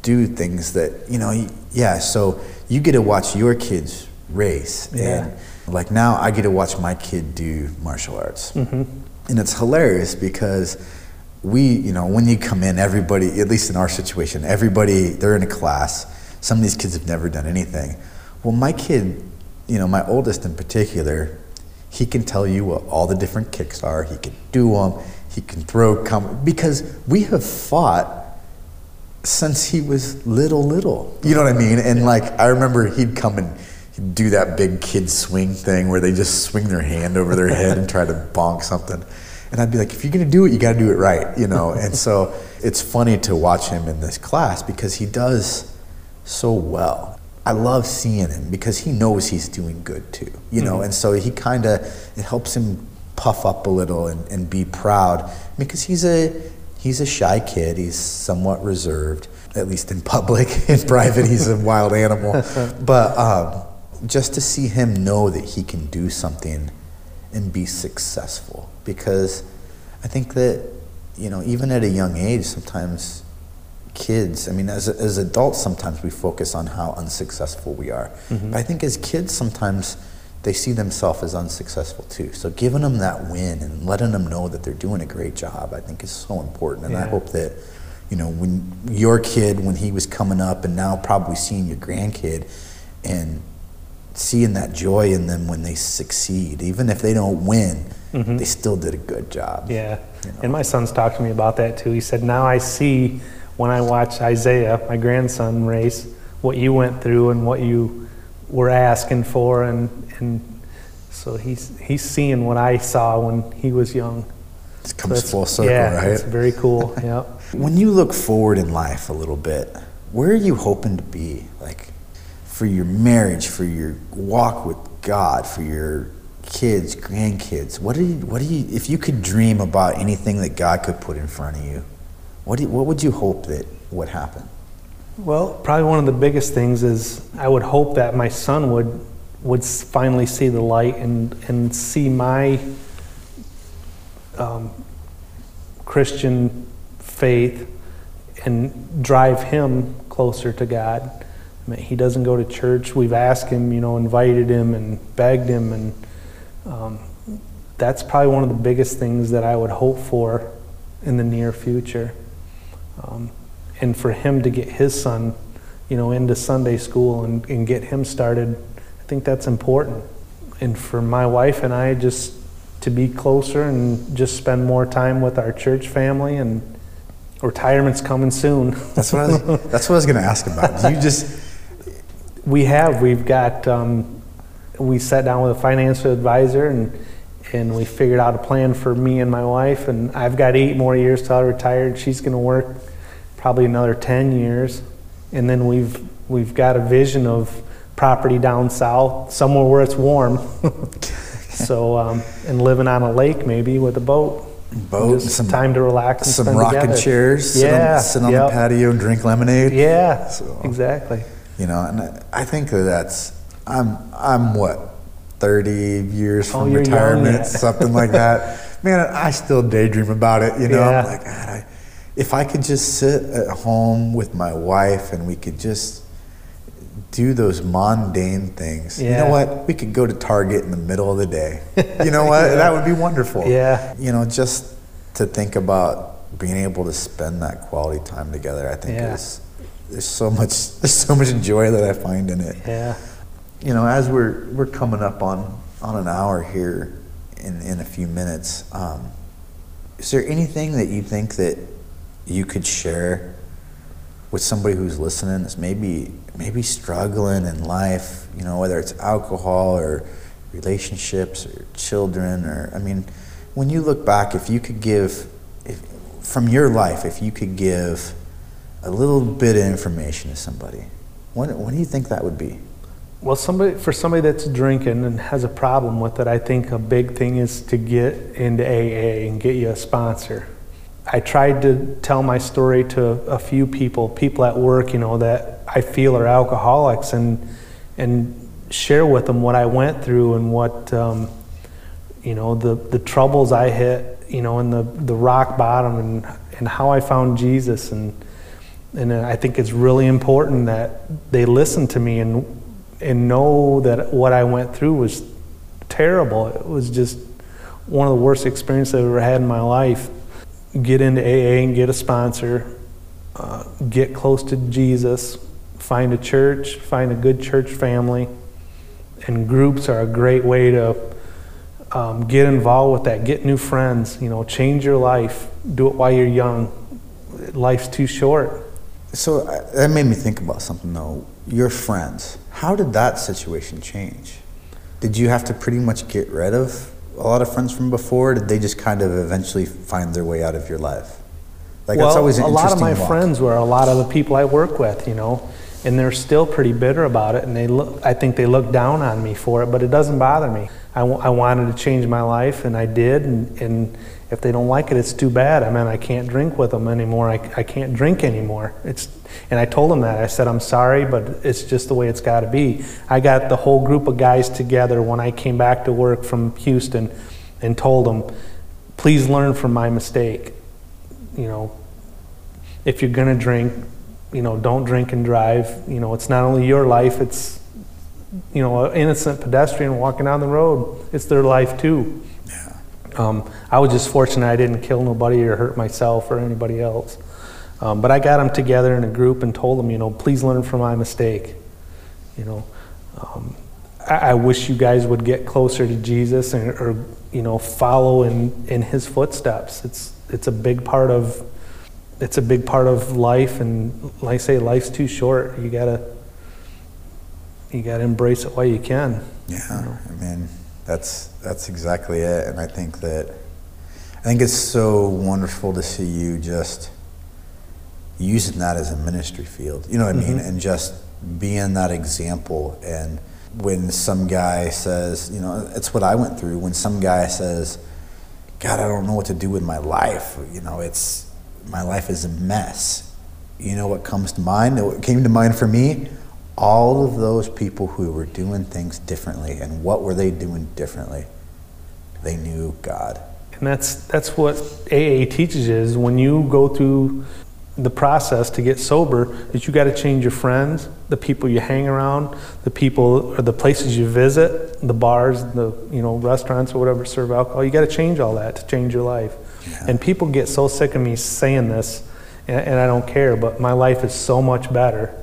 do things that, you know, yeah, so you get to watch your kids race. Yeah. And like now I get to watch my kid do martial arts. Mm-hmm. And it's hilarious because we, you know, when you come in, everybody, at least in our situation, everybody, they're in a class. Some of these kids have never done anything. Well, my kid, you know, my oldest in particular, he can tell you what all the different kicks are. He can do them. He can throw, come, because we have fought since he was little, little. You know what I mean? And like, I remember he'd come and he'd do that big kid swing thing where they just swing their hand over their head and try to bonk something. And I'd be like, if you're gonna do it, you gotta do it right, you know? And so it's funny to watch him in this class because he does so well. I love seeing him because he knows he's doing good too, you know? And so he kind of, it helps him puff up a little and, and be proud because he's a, he's a shy kid. He's somewhat reserved, at least in public. In private, he's a wild animal. But um, just to see him know that he can do something and be successful, because I think that you know, even at a young age, sometimes kids. I mean, as as adults, sometimes we focus on how unsuccessful we are. Mm-hmm. But I think as kids, sometimes they see themselves as unsuccessful too. So giving them that win and letting them know that they're doing a great job, I think is so important. And I hope that, you know, when your kid, when he was coming up, and now probably seeing your grandkid, and seeing that joy in them when they succeed, even if they don't win, mm-hmm. they still did a good job. Yeah. You know. And my son's talked to me about that too. He said, Now I see when I watch Isaiah, my grandson, race, what you went through and what you were asking for. And, and so he's, he's seeing what I saw when he was young. It comes that's- full circle, yeah, right? It's very cool. yeah. When you look forward in life a little bit, where are you hoping to be? Like for your marriage, for your walk with God, for your kids, grandkids. What do you what do you if you could dream about anything that God could put in front of you? What do what would you hope that would happen? Well, probably one of the biggest things is I would hope that my son would would finally see the light and and see my um, Christian faith and drive him closer to God. I mean, he doesn't go to church. We've asked him, you know, invited him and begged him, and um, that's probably one of the biggest things that I would hope for in the near future. Um, and for him to get his son you know, into Sunday school and, and get him started. I think that's important. And for my wife and I, just to be closer and just spend more time with our church family and retirement's coming soon. That's what I was, that's what I was going to ask about. You just We have. We've got. Um, we sat down with a financial advisor and and we figured out a plan for me and my wife. And I've got eight more years till I retire. She's going to work probably another ten years, and then we've we've got a vision of property down south, somewhere where it's warm. so um, and living on a lake maybe with a boat. boat, Just some time to relax and some rocking together. chairs, sit Yeah, on, sit on yep. the patio and drink lemonade. Yeah, So- exactly. You know, and I- I think that that's I'm I'm what thirty years Oh, from young retirement, something like that. Man, I still daydream about it. You know, Yeah. I'm like, God, I, if I could just sit at home with my wife and we could just do those mundane things. You know what? We could go to Target in the middle of the day. You know what? That would be wonderful. Yeah. You know, just to think about being able to spend that quality time together, I think Yeah. is there's so much there's so much joy that I find in it. Yeah. You know, as we're we're coming up on on an hour here in in a few minutes, um, is there anything that you think that you could share with somebody who's listening that's maybe maybe struggling in life? You know, whether it's alcohol or relationships or children or I mean, when you look back, if you could give if, from your life, if you could give a little bit of information to somebody, what what do you think that would be? Well, somebody for somebody that's drinking and has a problem with it, I think a big thing is to get into AA and get you a sponsor. I tried to tell my story to a few people, people at work, you know, that I feel are alcoholics, and and share with them what I went through and what um, you know the the troubles I hit, you know, and the the rock bottom, and and how I found Jesus, and and I think it's really important that they listen to me and and know that what I went through was terrible. It was just one of the worst experiences I've ever had in my life. Get into AA and get a sponsor, uh, get close to Jesus, find a church, find a good church family, and groups are a great way to um, get involved with that. Get new friends. You know, change your life. Do it while you're young. Life's too short. So uh, that made me think about something though. Your friends, how did that situation change? Did you have to pretty much get rid of a lot of friends from before? Did they just kind of eventually find their way out of your life? Like well, that's always an a lot of my walk. friends were a lot of the people I work with, you know, and they're still pretty bitter about it, and they look. I think they look down on me for it, but it doesn't bother me. I, w- I wanted to change my life, and I did, and, and if they don't like it, it's too bad. I mean, I can't drink with them anymore. I, I can't drink anymore. It's, and I told them that. I said, I'm sorry, but it's just the way it's got to be. I got the whole group of guys together when I came back to work from Houston, and told them, please learn from my mistake. You know, if you're going to drink, you know, don't drink and drive. You know, it's not only your life, it's, you know, an innocent pedestrian walking down the road. It's their life too. Um, I was just fortunate I didn't kill nobody or hurt myself or anybody else. Um, but I got them together in a group and told them, you know, please learn from my mistake. You know, um, I, I wish you guys would get closer to Jesus and, or, you know, follow in, in his footsteps. It's, it's a big part of, it's a big part of life. And like I say, life's too short. You gotta, you gotta embrace it while you can. Yeah, I mean, that's that's exactly it, and I think that I think it's so wonderful to see you just using that as a ministry field. You know what I mean, mm-hmm. and just being that example. And when some guy says, you know, it's what I went through. When some guy says, "God, I don't know what to do with my life," you know, it's my life is a mess. You know what comes to mind? What came to mind for me? All of those people who were doing things differently, and what were they doing differently? They knew God. And that's that's what AA teaches is when you go through the process to get sober, that you got to change your friends, the people you hang around, the people or the places you visit, the bars, the you know restaurants or whatever serve alcohol. You got to change all that to change your life. Yeah. And people get so sick of me saying this, and, and I don't care. But my life is so much better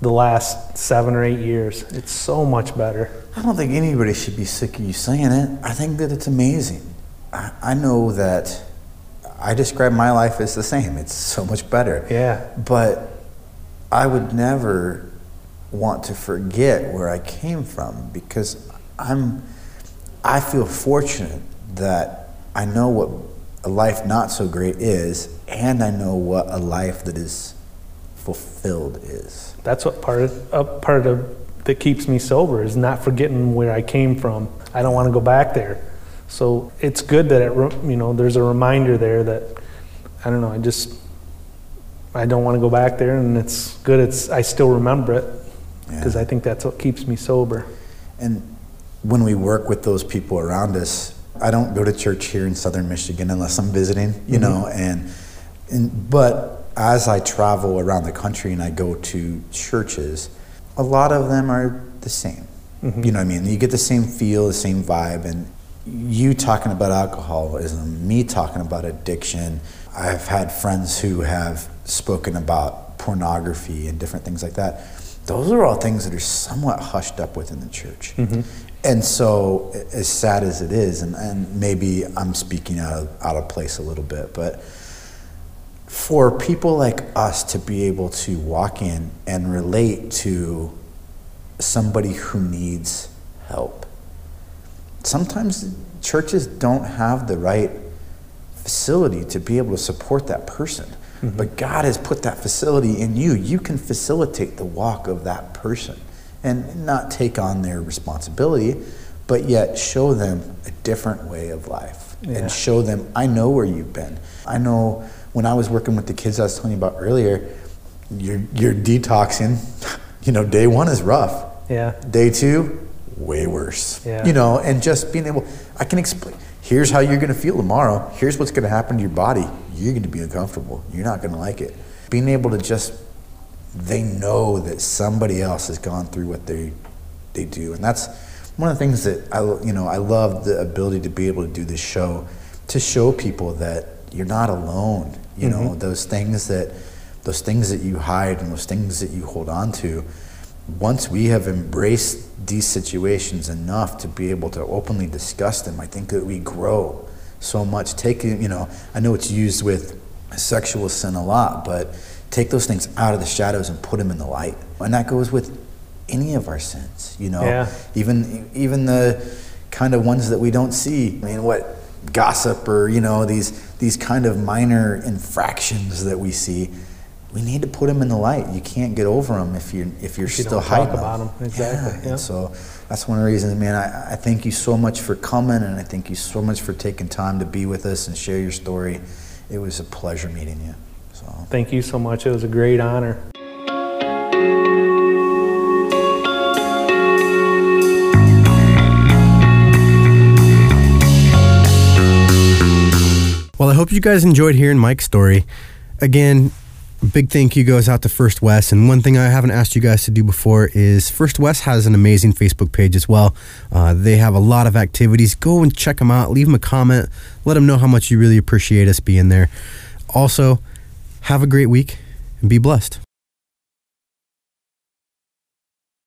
the last seven or eight years. It's so much better. I don't think anybody should be sick of you saying it. I think that it's amazing. I, I know that I describe my life as the same. It's so much better. Yeah. But I would never want to forget where I came from because I'm I feel fortunate that I know what a life not so great is and I know what a life that is fulfilled is. That's what part of, uh, part of that keeps me sober is not forgetting where I came from. I don't want to go back there. So it's good that it, you know there's a reminder there that I don't know. I just I don't want to go back there, and it's good. It's I still remember it because Yeah. I think that's what keeps me sober. And when we work with those people around us, I don't go to church here in southern Michigan unless I'm visiting, you know, and, and but as I travel around the country and I go to churches, a lot of them are the same. Mm-hmm. You know what I mean? You get the same feel, the same vibe, and you talking about alcoholism, me talking about addiction. I've had friends who have spoken about pornography and different things like that. Those are all things that are somewhat hushed up within the church. Mm-hmm. And so, as sad as it is, and, and maybe I'm speaking out of, out of place a little bit, but for people like us to be able to walk in and relate to somebody who needs help, sometimes churches don't have the right facility to be able to support that person. Mm-hmm. But God has put that facility in you. You can facilitate the walk of that person and not take on their responsibility, but yet show them a different way of life Yeah. and show them, I know where you've been. I know when I was working with the kids I was telling you about earlier, you're, you're detoxing. You know, day one is rough. Yeah. Day two, way worse. Yeah. You know, and just being able, I can explain. Here's how you're going to feel tomorrow. Here's what's going to happen to your body. You're going to be uncomfortable. You're not going to like it. Being able to just, they know that somebody else has gone through what they, they do, and that's one of the things that I, you know, I love the ability to be able to do this show, to show people that you're not alone. You know, mm-hmm. those things that, those things that you hide and those things that you hold on to once we have embraced these situations enough to be able to openly discuss them, I think that we grow so much. Taking, you know, I know it's used with sexual sin a lot, but take those things out of the shadows and put them in the light. And that goes with any of our sins, you know, Yeah. even even the kind of ones that we don't see. I mean, what gossip or you know these these kind of minor infractions that we see. We need to put them in the light. You can't get over them if you're if you're If you still hiding about 'em. Exactly, Yeah. yeah. And so that's one of the reasons, man. I, I thank you so much for coming, and I thank you so much for taking time to be with us and share your story. It was a pleasure meeting you. So Thank you so much. It was a great honor. Well, I hope you guys enjoyed hearing Mike's story. Again, big thank you goes out to First West. And one thing I haven't asked you guys to do before is First West has an amazing Facebook page as well. Uh, they have a lot of activities. Go and check them out. Leave them a comment. Let them know how much you really appreciate us being there. Also, have a great week and be blessed.